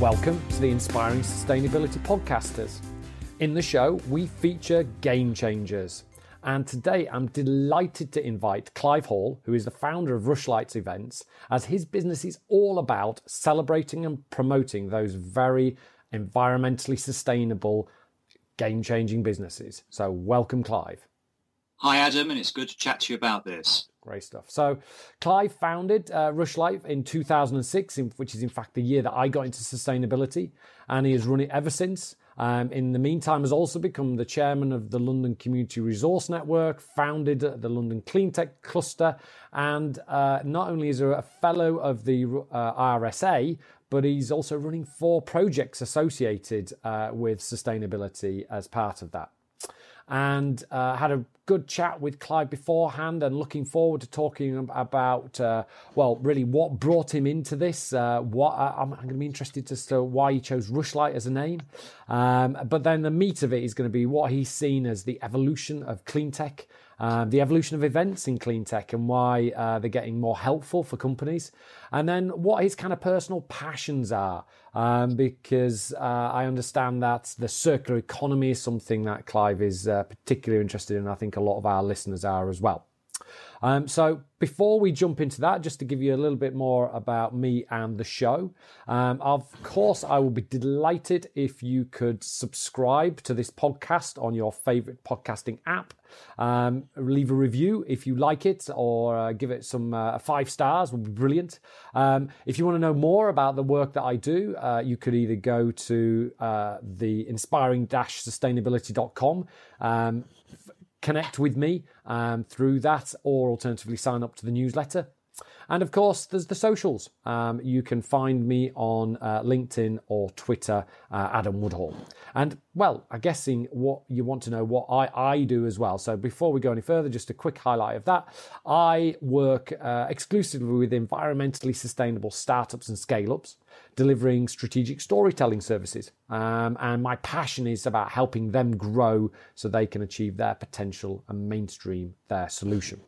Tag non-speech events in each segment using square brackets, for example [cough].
Welcome to the Inspiring Sustainability Podcasters. In the show, we feature game changers. And today I'm delighted to invite Clive Hall, who is the founder of Rushlights Events, as his business is all about celebrating and promoting those very environmentally sustainable, game changing businesses. So, welcome, Clive. Hi, Adam, and it's good to chat to you about this. Great stuff. So, Clive founded uh, Rushlight in 2006, in, which is in fact the year that I got into sustainability, and he has run it ever since. Um, in the meantime, has also become the chairman of the London Community Resource Network, founded the London Cleantech Cluster, and uh, not only is he a fellow of the uh, RSA, but he's also running four projects associated uh, with sustainability as part of that and uh, had a good chat with Clive beforehand and looking forward to talking about, uh, well, really what brought him into this. Uh, what uh, I'm, I'm going to be interested as to why he chose Rushlight as a name. Um, but then the meat of it is going to be what he's seen as the evolution of clean tech um, the evolution of events in clean tech and why uh, they're getting more helpful for companies, and then what his kind of personal passions are. Um, because uh, I understand that the circular economy is something that Clive is uh, particularly interested in. I think a lot of our listeners are as well. Um, so before we jump into that, just to give you a little bit more about me and the show, um, of course, I will be delighted if you could subscribe to this podcast on your favorite podcasting app. Um, leave a review if you like it, or uh, give it some uh, five stars would be brilliant. Um, if you want to know more about the work that I do, uh, you could either go to uh, the inspiring-sustainability.com. Connect with me um, through that or alternatively sign up to the newsletter. And of course, there's the socials. Um, you can find me on uh, LinkedIn or Twitter, uh, Adam Woodhall. And well, I'm guessing what you want to know what I, I do as well. So before we go any further, just a quick highlight of that. I work uh, exclusively with environmentally sustainable startups and scale ups delivering strategic storytelling services. Um, and my passion is about helping them grow so they can achieve their potential and mainstream their solution.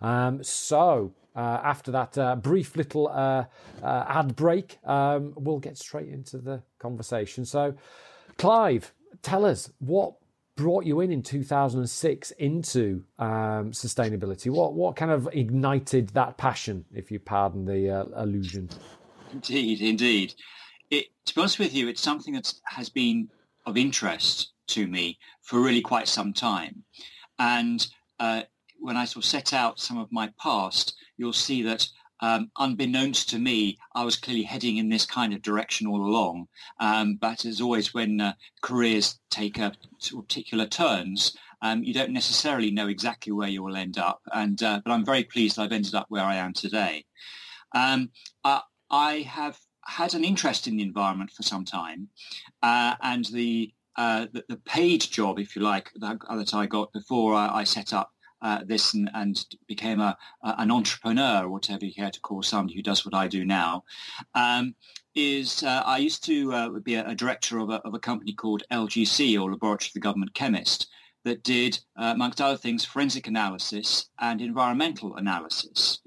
Um, so, uh, after that uh, brief little uh, uh ad break, um, we'll get straight into the conversation. So, Clive, tell us what brought you in in 2006 into um, sustainability. What what kind of ignited that passion, if you pardon the uh, allusion? Indeed, indeed. It, to be honest with you, it's something that has been of interest to me for really quite some time. And uh, when I sort of set out some of my past, you'll see that um, unbeknownst to me, I was clearly heading in this kind of direction all along. Um, but as always, when uh, careers take a particular turns, um, you don't necessarily know exactly where you will end up. And uh, but I'm very pleased I've ended up where I am today. Um, I, I have had an interest in the environment for some time, uh, and the, uh, the, the paid job, if you like, that, that I got before I, I set up uh, this and, and, became a, an entrepreneur, whatever you care to call somebody who does what I do now, um, is uh, I used to uh, be a, a director of a, of a, company called LGC, or Laboratory of the Government Chemist, that did, uh, amongst other things, forensic analysis and environmental analysis.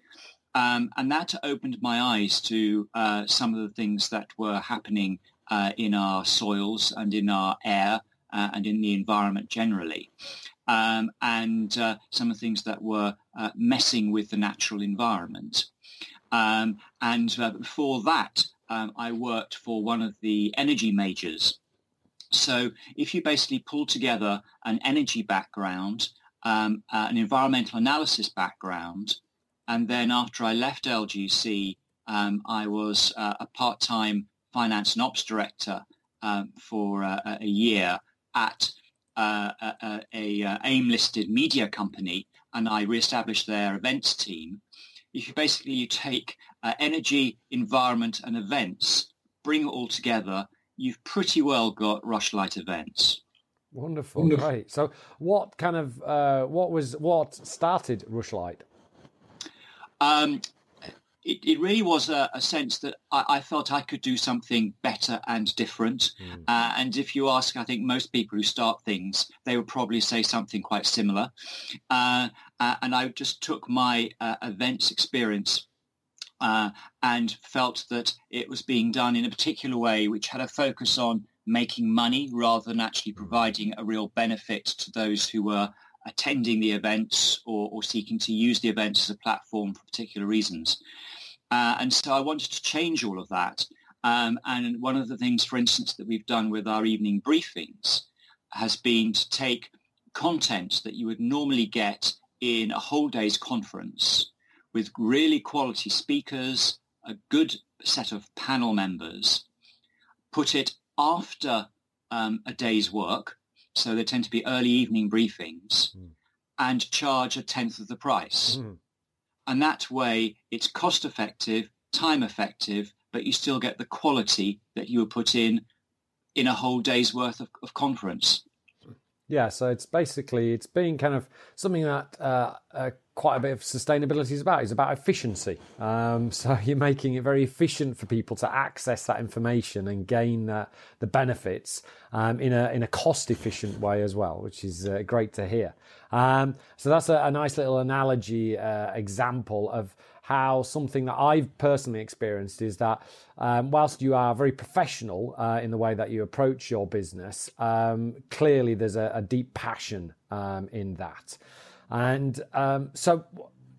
Um, and that opened my eyes to uh, some of the things that were happening uh, in our soils and in our air uh, and in the environment generally. Um, and uh, some of the things that were uh, messing with the natural environment. Um, and uh, before that, um, I worked for one of the energy majors. So if you basically pull together an energy background, um, an environmental analysis background, and then after I left LGC, um, I was uh, a part-time finance and ops director um, for uh, a year at uh, a, a, a AIM-listed media company, and I re-established their events team. If you basically you take uh, energy, environment, and events, bring it all together, you've pretty well got Rushlight events. Wonderful, Wonderful. great. So, what kind of uh, what was what started Rushlight? Um, it, it, really was a, a sense that I, I, felt I could do something better and different. Mm. Uh, and if you ask, I think most people who start things, they would probably say something quite similar. Uh, uh, and I just took my uh, events experience uh, and felt that it was being done in a particular way which had a focus on making money rather than actually providing a real benefit to those who were attending the events or, or seeking to use the events as a platform for particular reasons. Uh, and so I wanted to change all of that. Um, and one of the things, for instance, that we've done with our evening briefings has been to take content that you would normally get in a whole day's conference with really quality speakers, a good set of panel members, put it after um, a day's work, so they tend to be early evening briefings, mm. and charge a tenth of the price. Mm. And that way it's cost effective, time effective, but you still get the quality that you would put in in a whole day's worth of, of conference. Yeah, so it's basically it's being kind of something that uh, uh, quite a bit of sustainability is about. It's about efficiency. Um, [laughs] so you're making it very efficient for people to access that information and gain the benefits um, in a in a cost efficient way as well, which is uh, great to hear. Um, so that's a, a, nice little analogy uh, example of how something that I've personally experienced is that um, whilst you are very professional uh, in the way that you approach your business, um, clearly there's a, a deep passion um, in that. And um, so,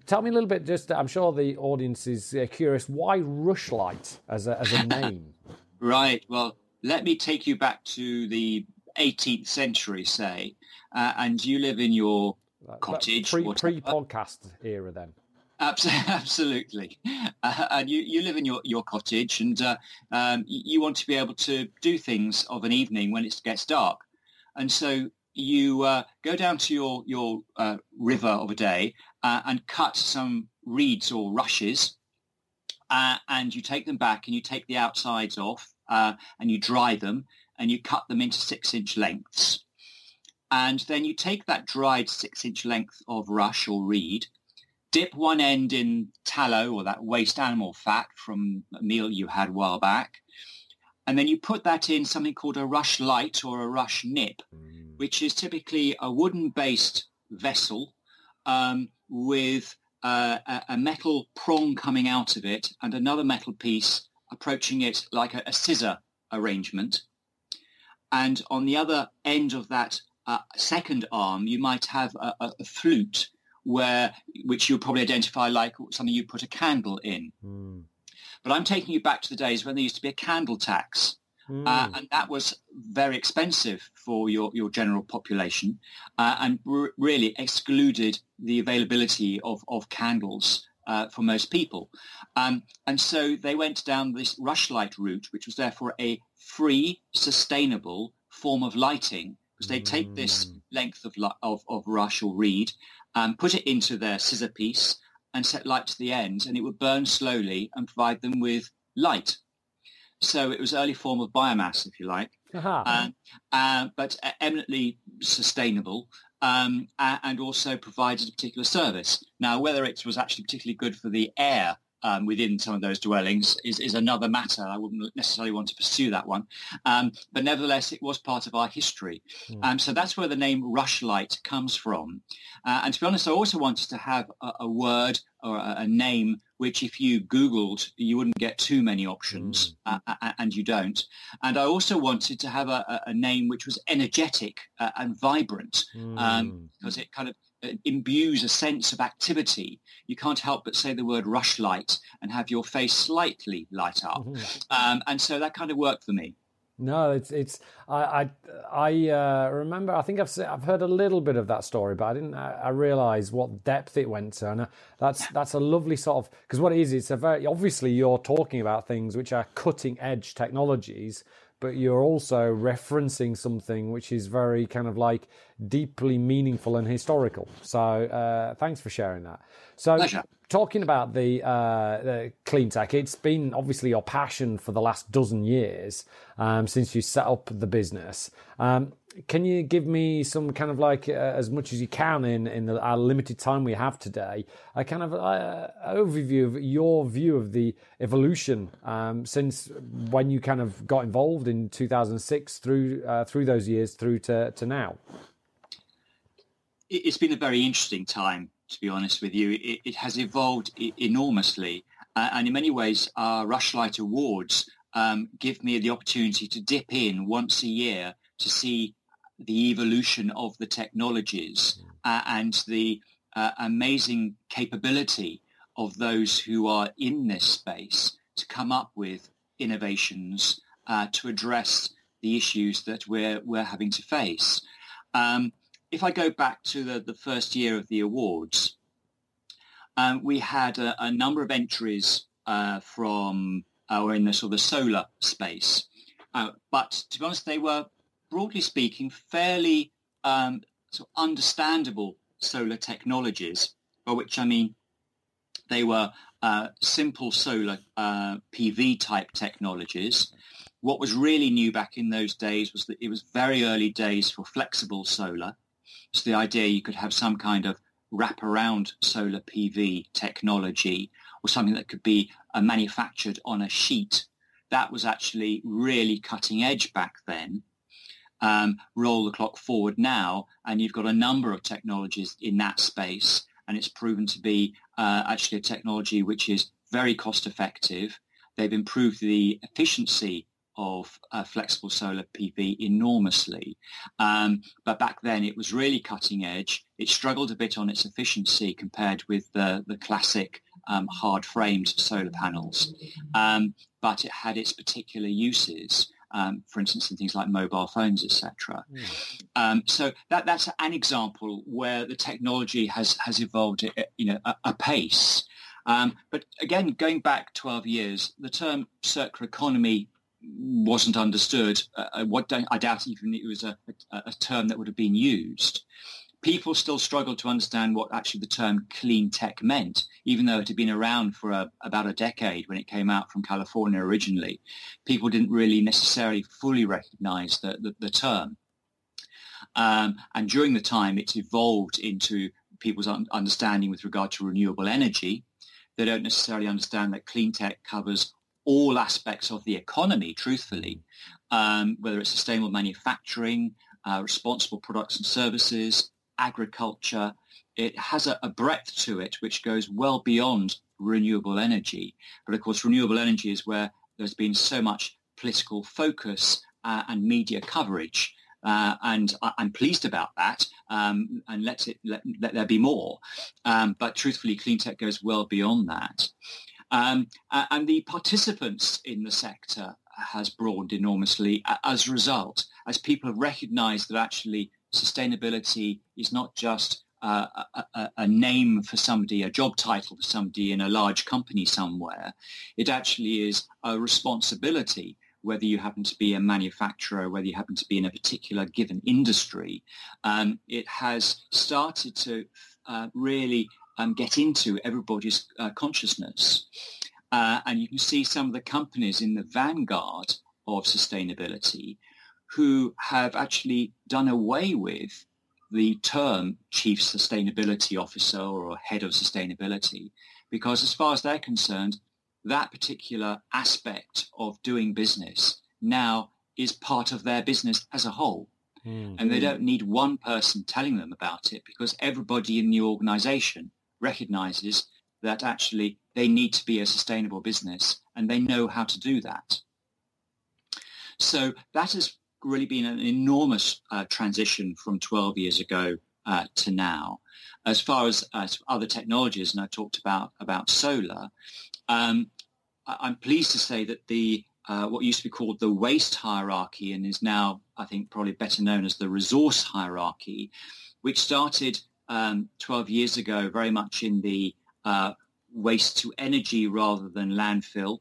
tell me a little bit. Just, I'm sure the audience is uh, curious. Why Rushlight as a, as a [laughs] name? right. Well, let me take you back to the 18th century, say, uh, and you live in your cottage. Pre, pre-podcast era, then. [laughs] Absolutely, uh, and you, you live in your, your cottage, and uh, um, you want to be able to do things of an evening when it gets dark, and so you uh, go down to your your uh, river of a day uh, and cut some reeds or rushes, uh, and you take them back and you take the outsides off and you dry them and you cut them into six inch lengths, and then you take that dried six inch length of rush or reed dip one end in tallow or that waste animal fat from a meal you had a while back. And then you put that in something called a rush light or a rush nip. Which is typically a wooden-based vessel um, with uh, a, metal prong coming out of it and another metal piece approaching it like a, a scissor arrangement. And on the other end of that uh, second arm, you might have a, a flute where which you'll probably identify like something you put a candle in. Mm. But I'm taking you back to the days when there used to be a candle tax. Mm. Uh, and that was very expensive for your, your general population uh, and r- really excluded the availability of, of candles uh, for most people. Um, and so they went down this rushlight route, which was therefore a free, sustainable form of lighting because they'd take this hmm. length of, of, of rush or reed um, put it into their scissor piece and set light to the ends and it would burn slowly and provide them with light. So it was early form of biomass, if you like, uh-huh. uh, but eminently sustainable um, and also provided a particular service. Now, whether it was actually particularly good for the air um, within some of those dwellings is, is another matter. I wouldn't necessarily want to pursue that one. Um, but nevertheless, it was part of our history. Mm. Um, so that's where the name Rushlight comes from. Uh, and to be honest, I also wanted to have a, a word or a, a, name which if you Googled, you wouldn't get too many options, mm. uh, and you don't. And I also wanted to have a, a name which was energetic uh, and vibrant mm. because it kind of uh, imbues a sense of activity, you can't help but say the word rushlight and have your face slightly light up. Mm-hmm. Um, and so that kind of worked for me. No, it's it's I I, I uh, remember I think I've I've heard a little bit of that story, but I didn't I, I realize what depth it went to, and uh, that's that's a lovely sort of because what it is, it's a very obviously you're talking about things which are cutting edge technologies, but you're also referencing something which is very kind of like deeply meaningful and historical. So uh, thanks for sharing that. So Pleasure. Talking about the, uh, the, clean tech, it's been obviously your passion for the last dozen years um, since you set up the business. Um, can you give me some kind of like uh, as much as you can in in the, our limited time we have today a kind of uh, overview of your view of the evolution um, since when you kind of got involved in 2006 through uh, through those years through to, to now it's been a very interesting time to be honest with you it, it has evolved enormously Uh, and in many ways, our Rushlight Awards um, give me the opportunity to dip in once a year to see the evolution of the technologies uh, and the uh, amazing capability of those who are in this space to come up with innovations uh, to address the issues that we're, we're having to face. Um, if I go back to the, the first year of the awards, um, we had a, a, number of entries uh, from, uh, or in the sort of solar space. Uh, but to be honest, they were, broadly speaking, fairly um, sort of understandable solar technologies, by which I mean they were uh, simple solar uh, PV type technologies. What was really new back in those days was that it was very early days for flexible solar. So the idea you could have some kind of wraparound solar PV technology or something that could be uh, manufactured on a sheet. That was actually really cutting edge back then. Um, roll the clock forward now, and you've got a number of technologies in that space, and it's proven to be uh, actually a technology which is very cost effective. They've improved the efficiency of uh, flexible solar PV enormously. Um, but back then it was really cutting edge. It struggled a bit on its efficiency compared with the, the classic um, hard framed solar panels. Um, but it had its particular uses. Um, for instance, in things like mobile phones, etc. Mm. Um, so that, that's an example where the technology has has evolved, at, you know, a, a pace. Um, but again, going back 12 years, the term circular economy wasn't understood. Uh, what I doubt even it was a, a, a, term that would have been used. People still struggled to understand what actually the term clean tech meant, even though it had been around for a, about a decade when it came out from California originally. People didn't really necessarily fully recognize the, the, the term. Um, and during the time, it's evolved into people's un- understanding with regard to renewable energy. They don't necessarily understand that clean tech covers all aspects of the economy, truthfully, um, whether it's sustainable manufacturing, uh, responsible products and services, agriculture. It has a, a, breadth to it which goes well beyond renewable energy. But of course, renewable energy is where there's been so much political focus uh, and media coverage. Uh, and I, am pleased about that, um, and let it let, let, there be more. Um, but truthfully, clean tech goes well beyond that. Um, and the participants in the sector has broadened enormously as a result, as people have recognized that actually sustainability is not just uh, a, a, name for somebody, a job title for somebody in a large company somewhere. It actually is a responsibility, whether you happen to be a manufacturer, whether you happen to be in a particular given industry. Um, it has started to uh, really um, get into everybody's uh, consciousness. Uh, and you can see some of the companies in the vanguard of sustainability who have actually done away with the term chief sustainability officer or head of sustainability because as far as they're concerned, that particular aspect of doing business now is part of their business as a whole. Mm-hmm. And they don't need one person telling them about it because everybody in the organization recognizes that actually they need to be a sustainable business and they know how to do that. So that has really been an enormous uh, transition from 12 years ago uh, to now. As far as, as other technologies, and I talked about, about solar, um, I'm pleased to say that the uh, what used to be called the waste hierarchy and is now, I think, probably better known as the resource hierarchy, which started um, 12 years ago very much in the uh, waste to energy rather than landfill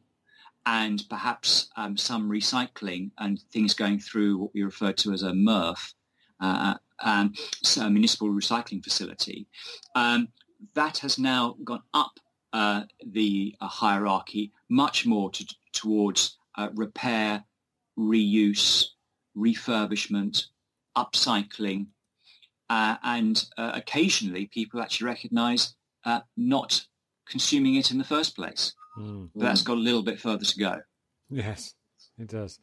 and perhaps um, some recycling and things going through what we refer to as a MRF, uh, um, so a municipal recycling facility. Um, that has now gone up uh, the uh, hierarchy much more to, towards uh, repair, reuse, refurbishment, upcycling, uh, and uh, occasionally people actually recognize uh, not consuming it in the first place. Mm. But that's got a little bit further to go. Yes, it does.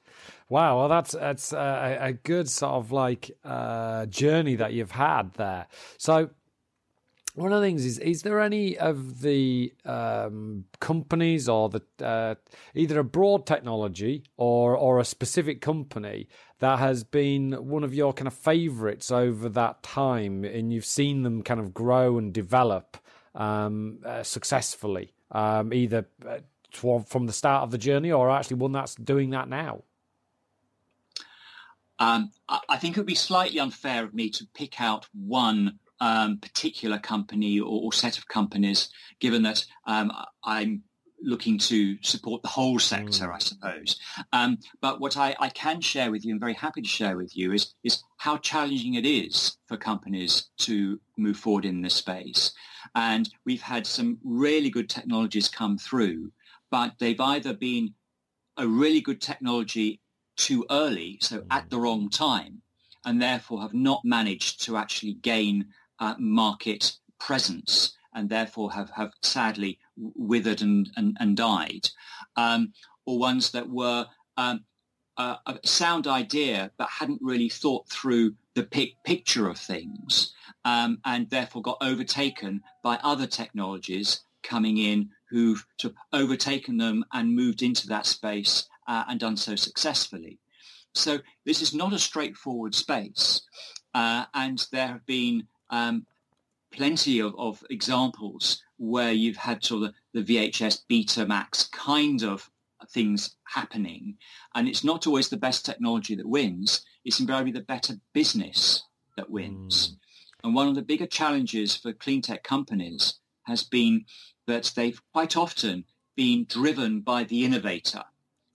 Wow, well, that's that's a, a good sort of like uh, journey that you've had there. So, one of the things is is there any of the um, companies or the uh, either a broad technology or or a specific company that has been one of your kind of favorites over that time and you've seen them kind of grow and develop um, uh, successfully um, either uh, from the start of the journey or actually one that's doing that now? Um, I think it would be slightly unfair of me to pick out one um, particular company or, or, set of companies, given that um, I'm looking to support the whole sector, mm. I suppose. Um, but what I, I, can share with you, and very happy to share with you, is, is how challenging it is for companies to move forward in this space. And we've had some really good technologies come through, but they've either been a really good technology too early, so mm. at the wrong time, and therefore have not managed to actually gain uh, market presence and therefore have, have sadly withered and, and, and died, um, or ones that were um, a, a, sound idea but hadn't really thought through the pic- picture of things um, and therefore got overtaken by other technologies coming in who've overtaken them and moved into that space uh, and done so successfully. So this is not a straightforward space. Uh, and there have been um, plenty of, of, examples where you've had sort of the VHS Betamax kind of things happening. And it's not always the best technology that wins. It's invariably the better business that wins. Mm. And one of the bigger challenges for clean tech companies has been that they've quite often been driven by the innovator,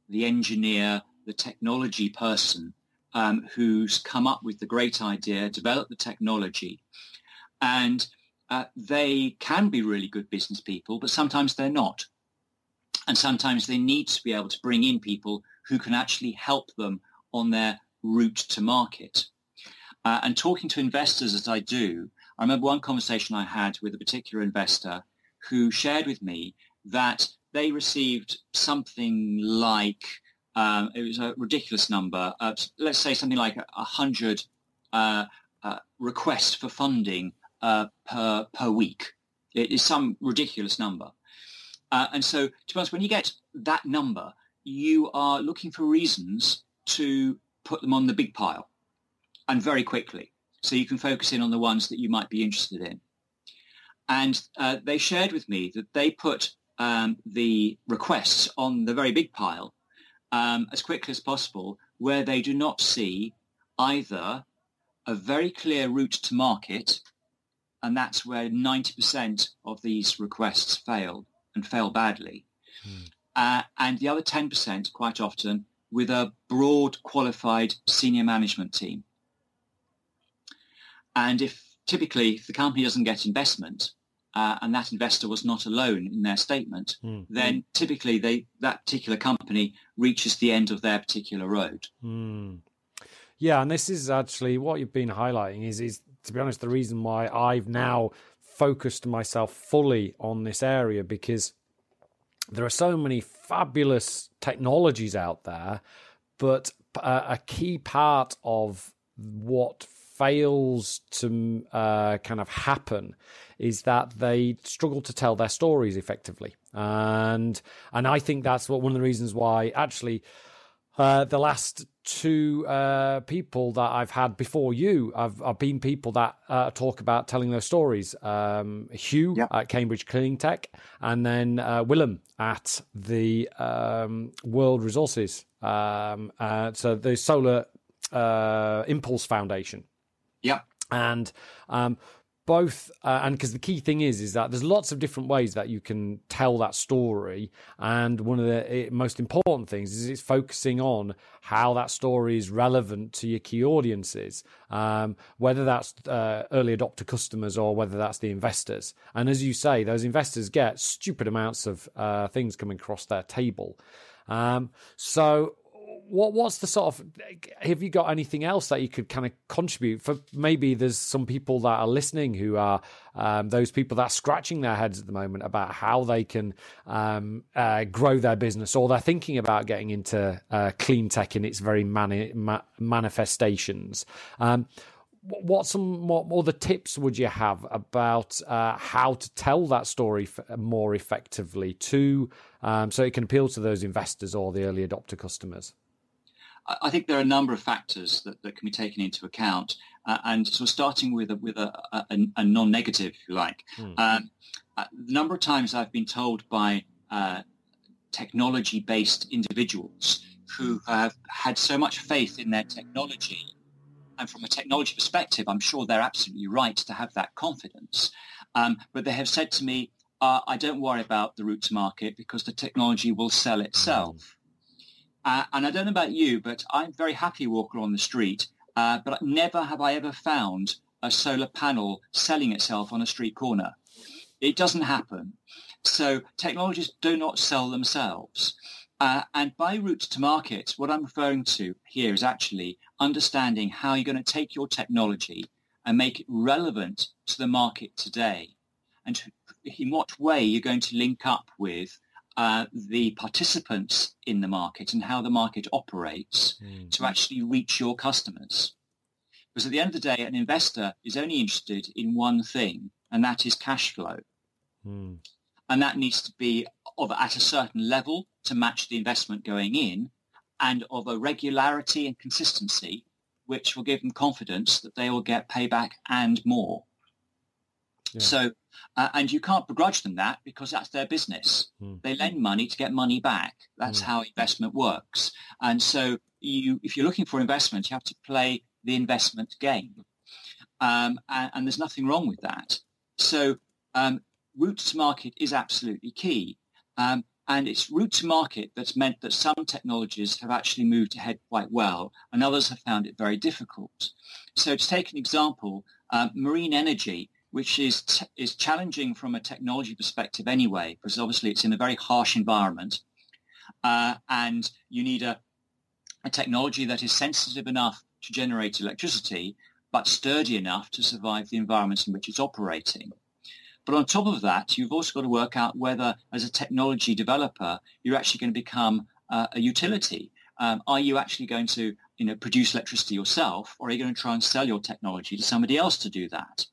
the engineer, the technology person um, who's come up with the great idea, developed the technology, and uh, they can be really good business people, but sometimes they're not. And sometimes they need to be able to bring in people who can actually help them on their route to market. Uh, and talking to investors as I do, I remember one conversation I had with a particular investor who shared with me that they received something like um, it was a ridiculous number. Uh, let's say something like a hundred uh, uh, requests for funding uh, per per week. It is some ridiculous number. Uh, and so, to be honest, when you get that number, you are looking for reasons to put them on the big pile, and very quickly, so you can focus in on the ones that you might be interested in. And uh, they shared with me that they put um, the requests on the very big pile um, as quickly as possible where they do not see either a very clear route to market, and that's where 90% of these requests fail and fail badly. Hmm. Uh, and the other 10% quite often with a broad qualified senior management team. And if typically if the company doesn't get investment, uh, and that investor was not alone in their statement, mm. then typically they that particular company reaches the end of their particular road. Mm. Yeah, and this is actually what you've been highlighting is is to be honest the reason why I've now focused myself fully on this area because there are so many fabulous technologies out there, but a key part of what fails to uh, kind of happen is that they struggle to tell their stories effectively, and and I think that's what one of the reasons why actually. Uh, the last two uh, people that I've had before you have, have been people that uh, talk about telling their stories. Um, Hugh yep. at Cambridge Cleantech, and then uh, Willem at the um, World Resources, um, uh, so the Solar uh, Impulse Foundation. Yeah. And um, both uh, and because the key thing is is that there's lots of different ways that you can tell that story and one of the eh, most important things is it's focusing on how that story is relevant to your key audiences um, whether that's uh, early adopter customers or whether that's the investors. And as you say those investors get stupid amounts of uh, things coming across their table. Um, so what what's the sort of have you got anything else that you could kind of contribute for maybe there's some people that are listening who are um, those people that are scratching their heads at the moment about how they can um, uh, grow their business or they're thinking about getting into uh, clean tech in its very mani- ma- manifestations um, what some more other tips would you have about uh, how to tell that story more effectively to um, so it can appeal to those investors or the early adopter customers? I think there are a number of factors that, that can be taken into account, uh, and so starting with a, with a, a, a non-negative, if you like. Hmm. Um, uh, the number of times I've been told by uh, technology-based individuals who have had so much faith in their technology and from a technology perspective, I'm sure they're absolutely right to have that confidence. Um, but they have said to me, uh, I don't worry about the route to market because the technology will sell itself. Mm. Uh, and I don't know about you, but I'm very happy walking on the street. Uh, but never have I ever found a solar panel selling itself on a street corner. It doesn't happen. So technologies do not sell themselves. Uh, and by route to market, what I'm referring to here is actually understanding how you're going to take your technology and make it relevant to the market today and in what way you're going to link up with uh, the participants in the market and how the market operates mm. to actually reach your customers. Because at the end of the day, an investor is only interested in one thing, and that is cash flow. Mm. And that needs to be of at a certain level to match the investment going in and of a regularity and consistency which will give them confidence that they will get payback and more. Yeah. So, uh, and you can't begrudge them that because that's their business. Mm. They lend money to get money back. That's mm. how investment works. And so, you, if you're looking for investment, you have to play the investment game, um, and, and, there's nothing wrong with that. So, um, route to market is absolutely key. Um, and it's route to market that's meant that some technologies have actually moved ahead quite well and others have found it very difficult. So to take an example, uh, marine energy, which is, t- is challenging from a technology perspective anyway, because obviously it's in a very harsh environment uh, and you need a, a technology that is sensitive enough to generate electricity but sturdy enough to survive the environment in which it's operating. But on top of that, you've also got to work out whether, as a technology developer, you're actually going to become uh, a utility. Um, are you actually going to, you know, produce electricity yourself, or are you going to try and sell your technology to somebody else to do that?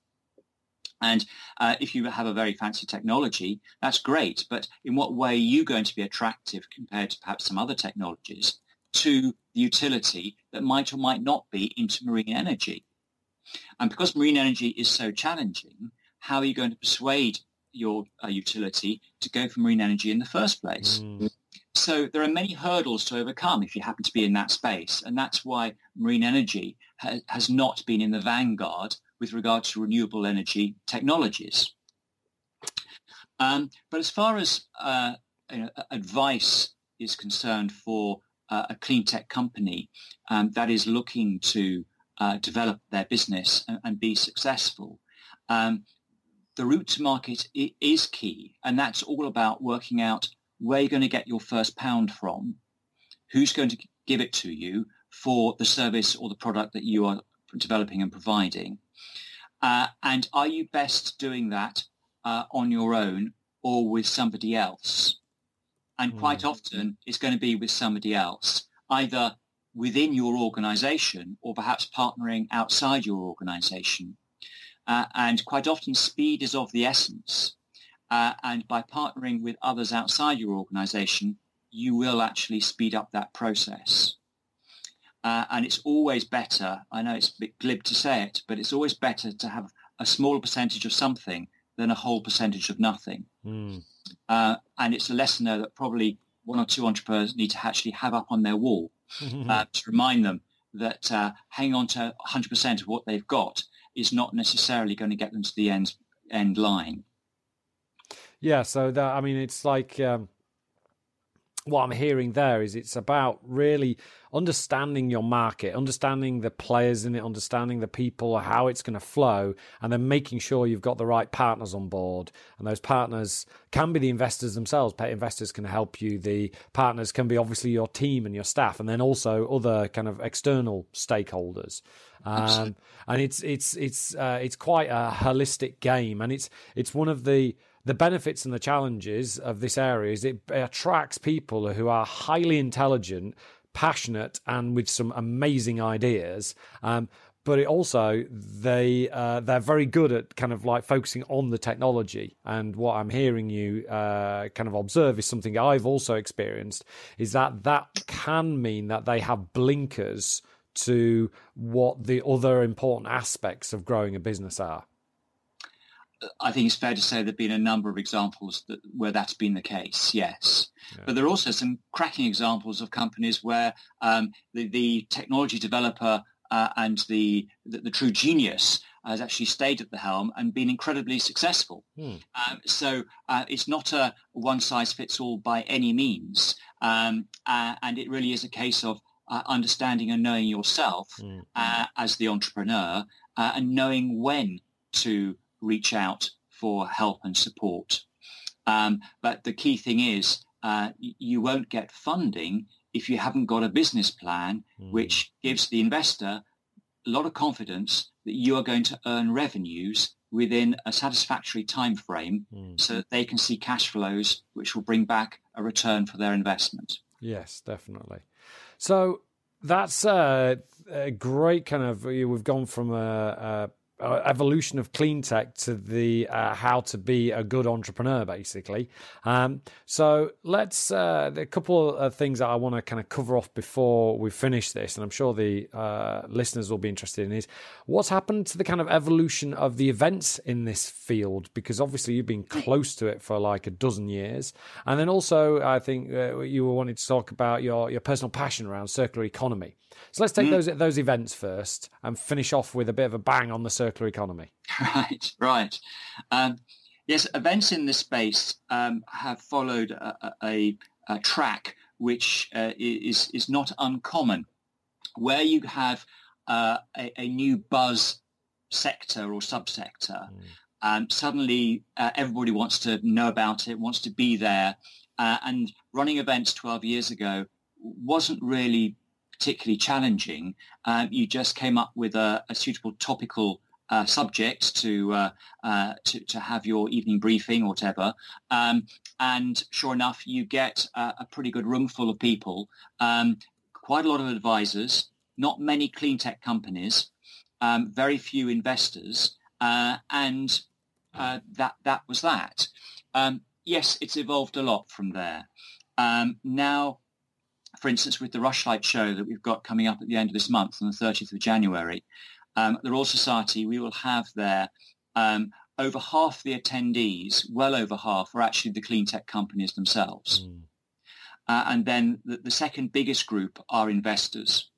And uh, if you have a very fancy technology, that's great. But in what way are you going to be attractive compared to perhaps some other technologies to the utility that might or might not be into marine energy? And because marine energy is so challenging, how are you going to persuade your uh, utility to go for marine energy in the first place? Mm. So there are many hurdles to overcome if you happen to be in that space. And that's why marine energy ha- has not been in the vanguard with regard to renewable energy technologies. Um, but as far as uh, you know, advice is concerned for uh, a clean tech company um, that is looking to uh, develop their business and, and be successful, um, the route to market is key. And that's all about working out where you're going to get your first pound from, who's going to give it to you for the service or the product that you are developing and providing. Uh, and are you best doing that uh, on your own or with somebody else? And quite mm. often it's going to be with somebody else, either within your organization or perhaps partnering outside your organization. Uh, and quite often speed is of the essence. Uh, and by partnering with others outside your organization, you will actually speed up that process. Uh, and it's always better, I know it's a bit glib to say it, but it's always better to have a smaller percentage of something than a whole percentage of nothing. Mm. and it's a lesson there that probably one or two entrepreneurs need to actually have up on their wall [laughs] uh, to remind them that uh, hanging on to 100% of what they've got is not necessarily going to get them to the end end line. Yeah, so that I mean, it's like um, what I'm hearing there is it's about really understanding your market, understanding the players in it, understanding the people, how it's going to flow, and then making sure you've got the right partners on board. And those partners can be the investors themselves. Pet investors can help you. The partners can be obviously your team and your staff, and then also other kind of external stakeholders. Um, and it's it's it's uh, it's quite a holistic game, and it's it's one of the the benefits and the challenges of this area is it attracts people who are highly intelligent, passionate, and with some amazing ideas. Um, but it also they uh, they're very good at kind of like focusing on the technology. And what I'm hearing you uh, kind of observe is something I've also experienced is that that can mean that they have blinkers to what the other important aspects of growing a business are. I think it's fair to say there have been a number of examples that, where that's been the case, yes. Yeah. But there are also some cracking examples of companies where um, the, the, technology developer uh, and the, the, the, true genius has actually stayed at the helm and been incredibly successful. Hmm. Um, so uh, it's not a one-size-fits-all by any means. Um, uh, and it really is a case of uh, understanding and knowing yourself hmm. uh, as the entrepreneur uh, and knowing when to reach out for help and support. Um, but the key thing is uh, you won't get funding if you haven't got a business plan mm. which gives the investor a lot of confidence that you are going to earn revenues within a satisfactory time frame mm. so that they can see cash flows which will bring back a return for their investment. Yes, definitely. So that's a, a great kind of we've gone from a, a uh, evolution of clean tech to the uh, how to be a good entrepreneur, basically. Um, so let's uh, a couple of things that I want to kind of cover off before we finish this, and I'm sure the uh, listeners will be interested in is what's happened to the kind of evolution of the events in this field, because obviously you've been close to it for like a dozen years, and then also I think uh, you were wanting to talk about your your personal passion around circular economy. So let's take mm. those those events first and finish off with a bit of a bang on the circular economy. [laughs] Right, right. Um, yes, events in this space um, have followed a, a, a track which uh, is is not uncommon, where you have uh, a, a, new buzz sector or subsector. Mm. Um, suddenly, uh, everybody wants to know about it, wants to be there, uh, and running events 12 years ago wasn't really particularly challenging, um, you just came up with a, a suitable topical uh, subject to, uh, uh, to to have your evening briefing or whatever. Um, and sure enough, you get a, a, pretty good room full of people, um, quite a lot of advisors, not many clean tech companies, um, very few investors, uh, and uh, that that was that. Um, yes, it's evolved a lot from there. Um, now for instance, with the Rushlight show that we've got coming up at the end of this month on the 30th of January, um, the Royal Society, we will have there um, over half the attendees, well over half, are actually the clean tech companies themselves. Mm. Uh, and then the, the, second biggest group are investors.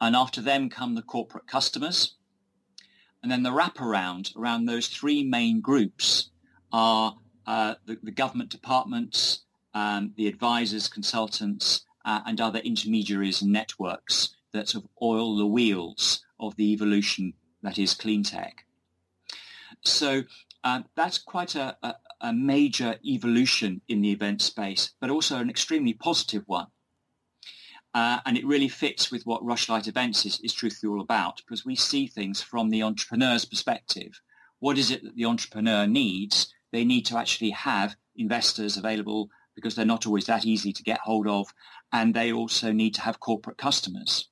And after them come the corporate customers. And then the wraparound around those three main groups are uh, the, the government departments, um, the advisors, consultants, uh, and other intermediaries and networks that sort of oil the wheels of the evolution that is clean tech. So uh, that's quite a, a, a, major evolution in the event space, but also an extremely positive one. Uh, and it really fits with what Rushlight Events is, is truthfully all about, because we see things from the entrepreneur's perspective. What is it that the entrepreneur needs? They need to actually have investors available because they're not always that easy to get hold of. And they also need to have corporate customers.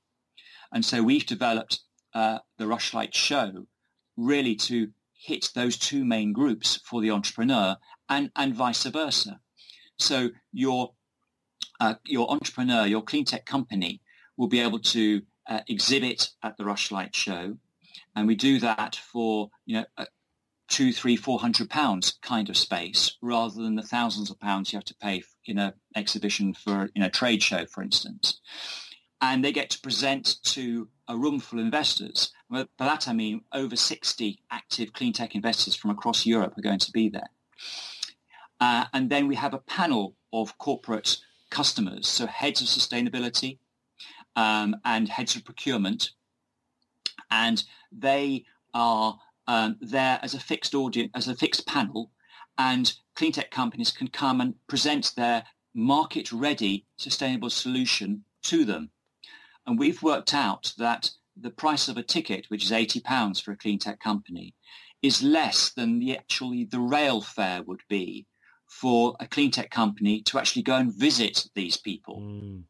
And so we've developed uh, the Rushlight show really to hit those two main groups for the entrepreneur and, and vice versa. So your, uh, your entrepreneur, your clean tech company will be able to uh, exhibit at the Rushlight show. And we do that for, you know, two, three, four hundred pounds kind of space rather than the thousands of pounds you have to pay in an exhibition for in a trade show, for instance. And they get to present to a room full of investors. By that I mean over 60 active clean tech investors from across Europe are going to be there. Uh, and then we have a panel of corporate customers, so heads of sustainability um, and heads of procurement. And they are um, there as a fixed audience, as a fixed panel, and clean tech companies can come and present their market-ready sustainable solution to them. And we've worked out that the price of a ticket, which is £80 for a clean tech company, is less than the actually the rail fare would be for a clean tech company to actually go and visit these people. Mm.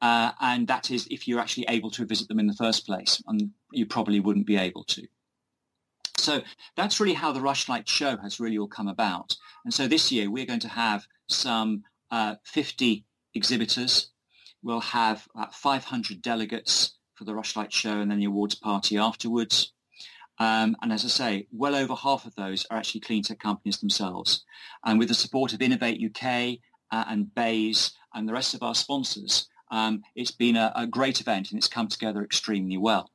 Uh, and that is if you're actually able to visit them in the first place, and you probably wouldn't be able to. So that's really how the Rushlight show has really all come about. And so this year we're going to have some uh, 50 exhibitors. We'll have 500 delegates for the Rushlight show and then the awards party afterwards. Um, and as I say, well over half of those are actually clean tech companies themselves. And with the support of Innovate UK uh, and BEIS and the rest of our sponsors, um, it's been a, a great event and it's come together extremely well.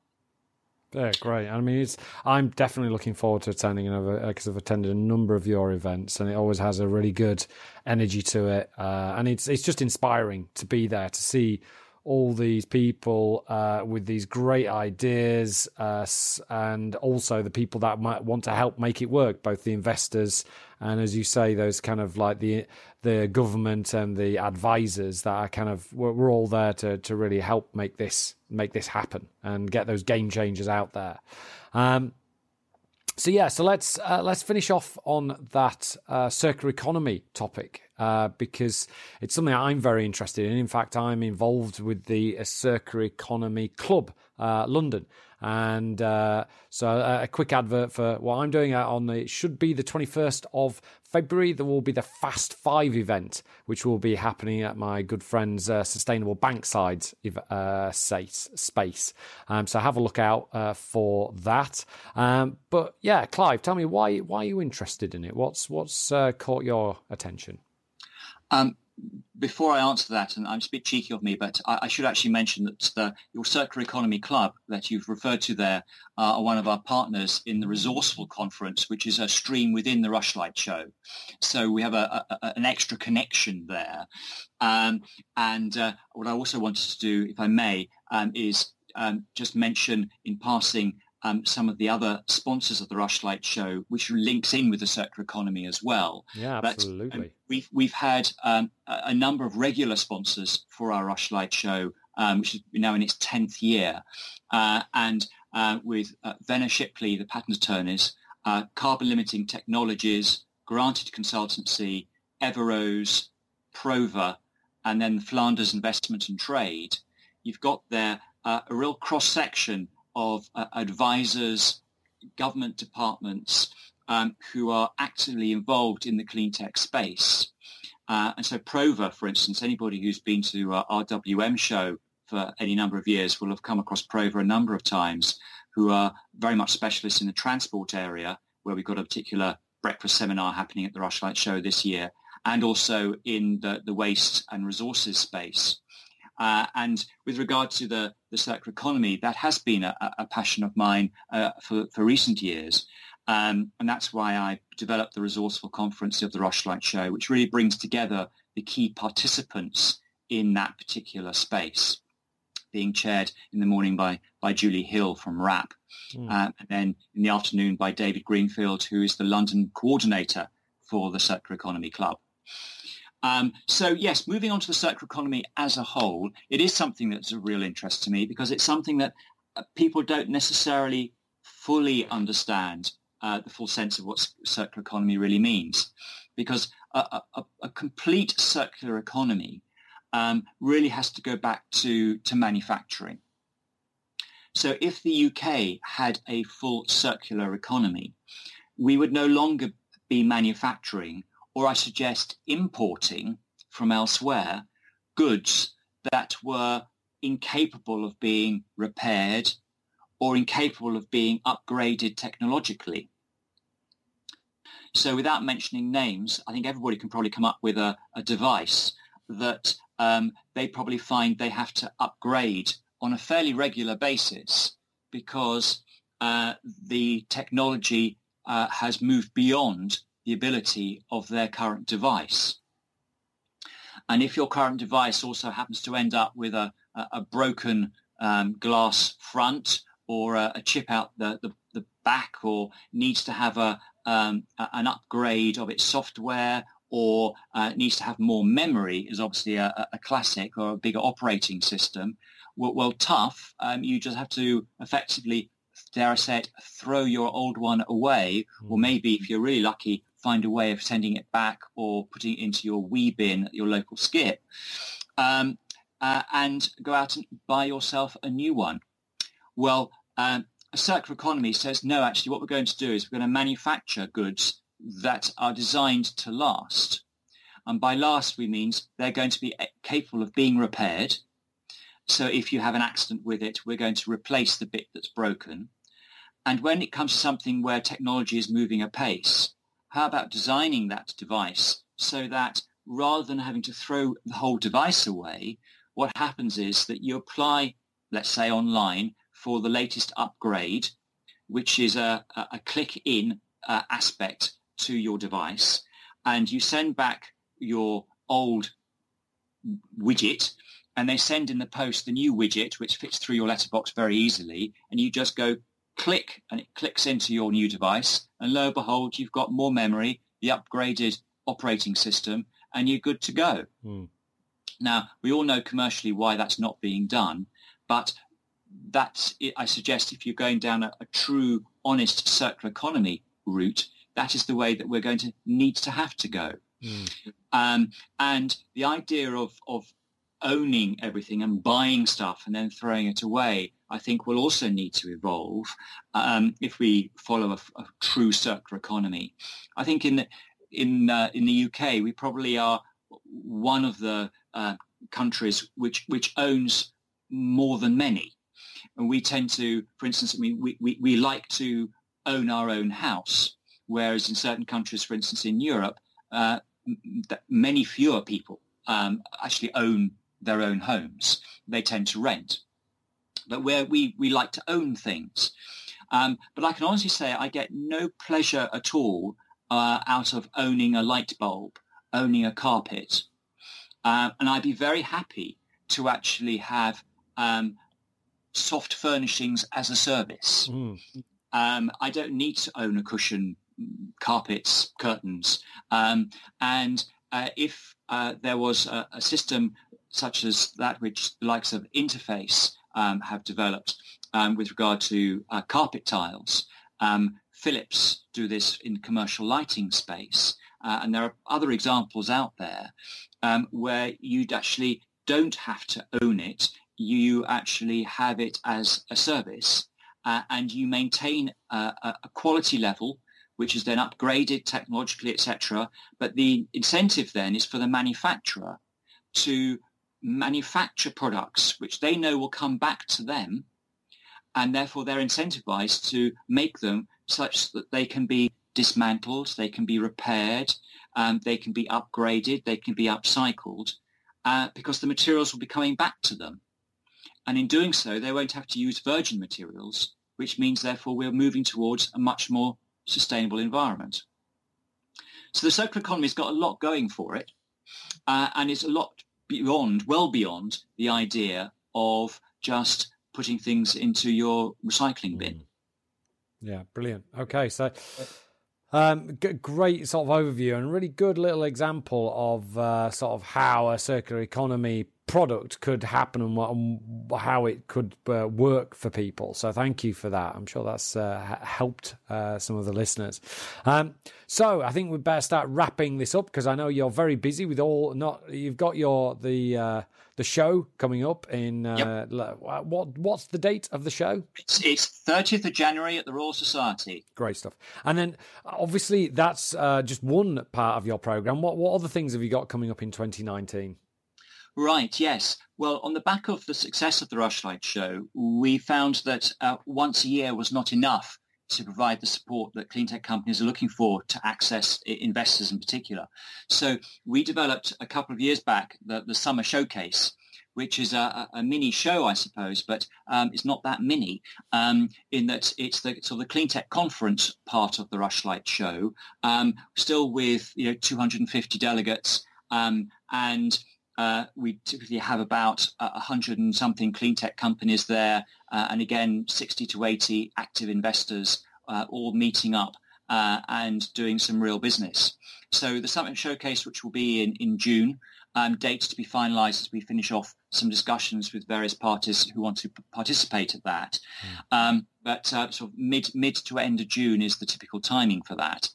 Yeah, great. I mean, it's I'm definitely looking forward to attending another because I've attended a number of your events, and it always has a really good energy to it, uh, and it's it's just inspiring to be there to see all these people uh, with these great ideas, uh, and also the people that might want to help make it work, both the investors and, as you say, those kind of like the the government and the advisors that are kind of we're, all there to to really help make this make this happen and get those game changers out there. Um, so yeah, so let's uh, let's finish off on that uh, circular economy topic uh, because it's something I'm very interested in. In fact, I'm involved with the uh, Circular Economy Club uh, London. And uh, so a, a, quick advert for what I'm doing on the, it should be the 21st of February. There will be the Fast Five event, which will be happening at my good friend's uh, Sustainable Bankside uh, space. Um, so have a look out uh, for that. Um, but yeah, Clive, tell me why why are you interested in it? What's what's uh, caught your attention? Um, before I answer that, and I'm a bit cheeky of me, but I, I should actually mention that the, your Circular Economy Club that you've referred to there uh, are one of our partners in the Resourceful Conference, which is a stream within the Rushlight Show. So we have a, a, an extra connection there. Um, and uh, what I also wanted to do, if I may, um, is um, just mention in passing um, some of the other sponsors of the Rushlight Show, which links in with the circular economy as well. Yeah, absolutely. But, um, we've we've had um, a, number of regular sponsors for our Rushlight Show, um, which is now in its tenth year, uh, and uh, with uh, Venner Shipley, the patent attorneys, uh, Carbon Limiting Technologies, Granted Consultancy, Everoze, Prova, and then Flanders Investment and Trade. You've got there uh, a real cross section of uh, advisors, government departments um, who are actively involved in the clean tech space. Uh, and so Prova, for instance, anybody who's been to our RWM show for any number of years will have come across Prova a number of times, who are very much specialists in the transport area, where we've got a particular breakfast seminar happening at the Rushlight Show this year, and also in the, the waste and resources space. Uh, and with regard to the, the circular economy, that has been a, a passion of mine uh, for, for recent years. Um, and that's why I developed the Resourceful Conference of the Rushlight Show, which really brings together the key participants in that particular space, being chaired in the morning by, by Julie Hill from WRAP, mm. uh, and then in the afternoon by David Greenfield, who is the London coordinator for the Circular Economy Club. Um, so yes, moving on to the circular economy as a whole, it is something that's of real interest to me because it's something that uh, people don't necessarily fully understand uh, the full sense of what circular economy really means. Because a, a, a complete circular economy um, really has to go back to, to manufacturing. So if the UK had a full circular economy, we would no longer be manufacturing or I suggest importing from elsewhere goods that were incapable of being repaired or incapable of being upgraded technologically. So without mentioning names, I think everybody can probably come up with a, a device that um, they probably find they have to upgrade on a fairly regular basis because uh, the technology uh, has moved beyond the ability of their current device. And if your current device also happens to end up with a, a, broken um, glass front or a, a chip out the, the, the, back or needs to have a, um, an upgrade of its software or uh, needs to have more memory is obviously a, a classic or a bigger operating system. Well, well tough. Um, you just have to effectively, dare I say it, throw your old one away, mm. or maybe if you're really lucky, find a way of sending it back or putting it into your WEEE bin at your local skip, um, uh, and go out and buy yourself a new one. Well, um, a circular economy says, no, actually what we're going to do is we're going to manufacture goods that are designed to last. And by last, we means they're going to be capable of being repaired. So if you have an accident with it, we're going to replace the bit that's broken. And when it comes to something where technology is moving apace, how about designing that device so that rather than having to throw the whole device away, what happens is that you apply, let's say online, for the latest upgrade, which is a, a click in uh, aspect to your device, and you send back your old widget and they send in the post the new widget which fits through your letterbox very easily and you just go click and it clicks into your new device and lo and behold you've got more memory the upgraded operating system and you're good to go mm. now we all know commercially why that's not being done but that's it. i suggest if you're going down a, a true honest circular economy route that is the way that we're going to need to have to go Mm. Um, and the idea of, of owning everything and buying stuff and then throwing it away, I think will also need to evolve um, if we follow a, a, true circular economy. I think in the, in uh, in the UK we probably are one of the uh, countries which which owns more than many, and we tend to, for instance, we, we, we like to own our own house, whereas in certain countries, for instance, in Europe, uh, many fewer people um, actually own their own homes. They tend to rent. But where we, we like to own things. Um, but I can honestly say I get no pleasure at all uh, out of owning a light bulb, owning a carpet. Um, and I'd be very happy to actually have um, soft furnishings as a service. Mm. Um, I don't need to own a cushion carpets, curtains. Um, and uh, if uh, there was a, a, system such as that which the likes of Interface um, have developed um, with regard to uh, carpet tiles, um, Philips do this in commercial lighting space. Uh, and there are other examples out there um, where you'd actually don't have to own it. You actually have it as a service. Uh, and you maintain a, a quality level which is then upgraded technologically, etc. But the incentive then is for the manufacturer to manufacture products which they know will come back to them, and therefore they're incentivized to make them such that they can be dismantled, they can be repaired, um, they can be upgraded, they can be upcycled, uh, because the materials will be coming back to them. And in doing so, they won't have to use virgin materials, which means therefore we're moving towards a much more sustainable environment. So the circular economy's got a lot going for it, uh, and it's a lot beyond, well beyond the idea of just putting things into your recycling bin. Yeah, brilliant. Okay, so um, g- great sort of overview and really good little example of uh, sort of how a circular economy product could happen and, what, and how it could uh, work for people. So thank you for that. I'm sure that's uh, helped uh, some of the listeners. Um, so I think we'd better start wrapping this up because I know you're very busy with all. Not you've got your the uh, the show coming up in uh, yep. what what's the date of the show? It's, it's 30th of January at the Royal Society. Great stuff. And then obviously that's uh, just one part of your program. What what other things have you got coming up in 2019? Right, yes. Well, on the back of the success of the Rushlight Show, we found that uh, once a year was not enough to provide the support that clean tech companies are looking for to access investors in particular. So we developed a couple of years back the, the Summer Showcase, which is a, a, mini show, I suppose, but um, it's not that mini um, in that it's the sort of the clean tech conference part of the Rushlight show, um, still with you know 250 delegates um, and uh, we typically have about a hundred and something clean tech companies there, uh, and again, 60 to 80 active investors uh, all meeting up uh, and doing some real business. So the Summer Showcase, which will be in, in June, um, dates to be finalised as we finish off some discussions with various parties who want to participate at that. Mm. Um, but uh, sort of mid mid to end of June is the typical timing for that.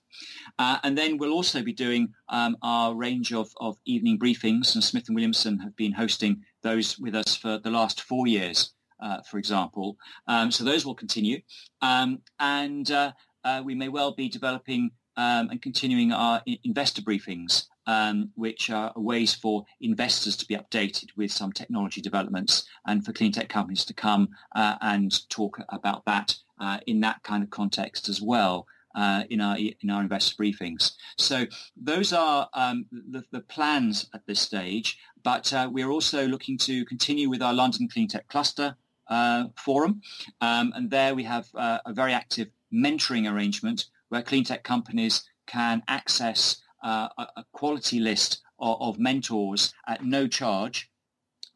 Uh, and then we'll also be doing um, our range of, of evening briefings, and Smith and Williamson have been hosting those with us for the last four years, uh, for example. Um, so those will continue, um, and uh, uh, we may well be developing um, and continuing our investor briefings um, which are ways for investors to be updated with some technology developments and for clean tech companies to come uh, and talk about that uh, in that kind of context as well. Uh, in our in our investor briefings, so those are um, the, the, plans at this stage. But uh, we are also looking to continue with our London Clean Tech Cluster uh, forum, um, and there we have uh, a very active mentoring arrangement where clean tech companies can access uh, a, quality list of, of mentors at no charge.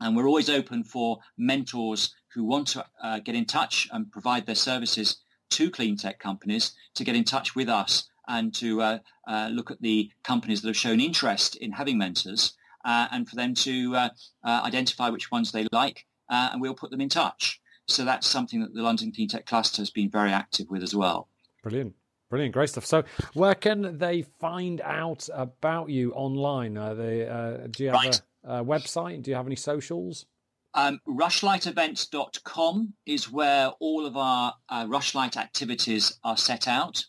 And we're always open for mentors who want to uh, get in touch and provide their services to clean tech companies to get in touch with us and to uh, uh, look at the companies that have shown interest in having mentors uh, and for them to uh, uh, identify which ones they like and we'll put them in touch. So that's something that the London Clean Tech Cluster has been very active with as well. Brilliant. Brilliant, great stuff. So, where can they find out about you online? Uh, uh, do you have right. a, a, website? Do you have any socials? Um, rushlightevents.com is where all of our uh, Rushlight activities are set out,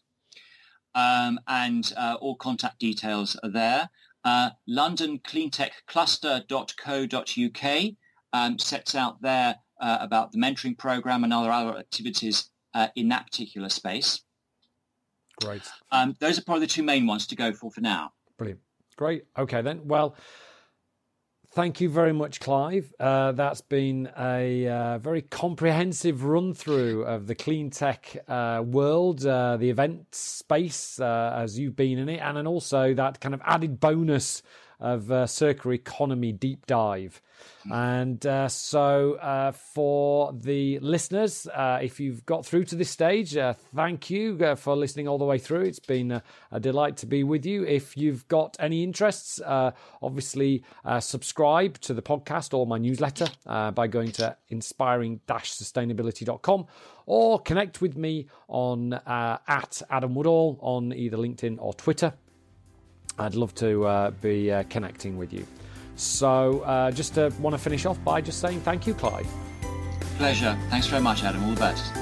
um, and uh, all contact details are there. Uh, LondonCleantechCluster.co.uk um, sets out there uh, about the mentoring program and other other activities uh, in that particular space. Great. Um, those are probably the two main ones to go for for now. Brilliant. Great. Okay, then. Well, thank you very much, Clive. Uh, that's been a uh, very comprehensive run through of the clean tech uh, world, uh, the event space uh, as you've been in it, and then also that kind of added bonus of uh, circular economy deep dive. And uh, so, uh, for the listeners, uh, if you've got through to this stage, uh, thank you uh, for listening all the way through. It's been a, a delight to be with you. If you've got any interests, uh, obviously subscribe to the podcast or my newsletter by going to inspiring-sustainability.com or connect with me on at Adam Woodall on either LinkedIn or Twitter. I'd love to uh, be uh, connecting with you. So uh, just uh, want to finish off by just saying thank you, Clive. Pleasure. Thanks very much, Adam. All the best.